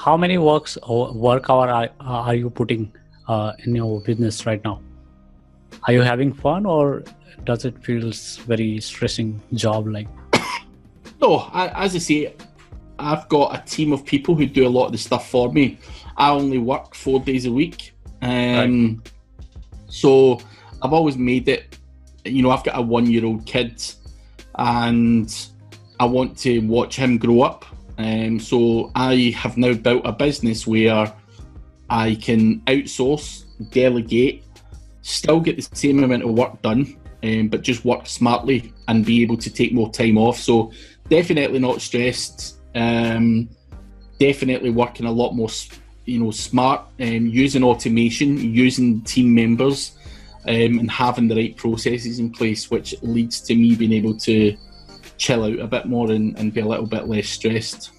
how many works or work hour are, are you putting uh, in your business right now? Are you having fun or does it feels very stressing job like? No, I, as I say, I've got a team of people who do a lot of the stuff for me. I only work four days a week, um, right. so I've always made it. You know, I've got a one-year-old kid, and I want to watch him grow up. Um, so I have now built a business where I can outsource, delegate, still get the same amount of work done, um, but just work smartly and be able to take more time off. So definitely not stressed. Um, definitely working a lot more, you know, smart, um, using automation, using team members, um, and having the right processes in place, which leads to me being able to chill out a bit more and, and be a little bit less stressed.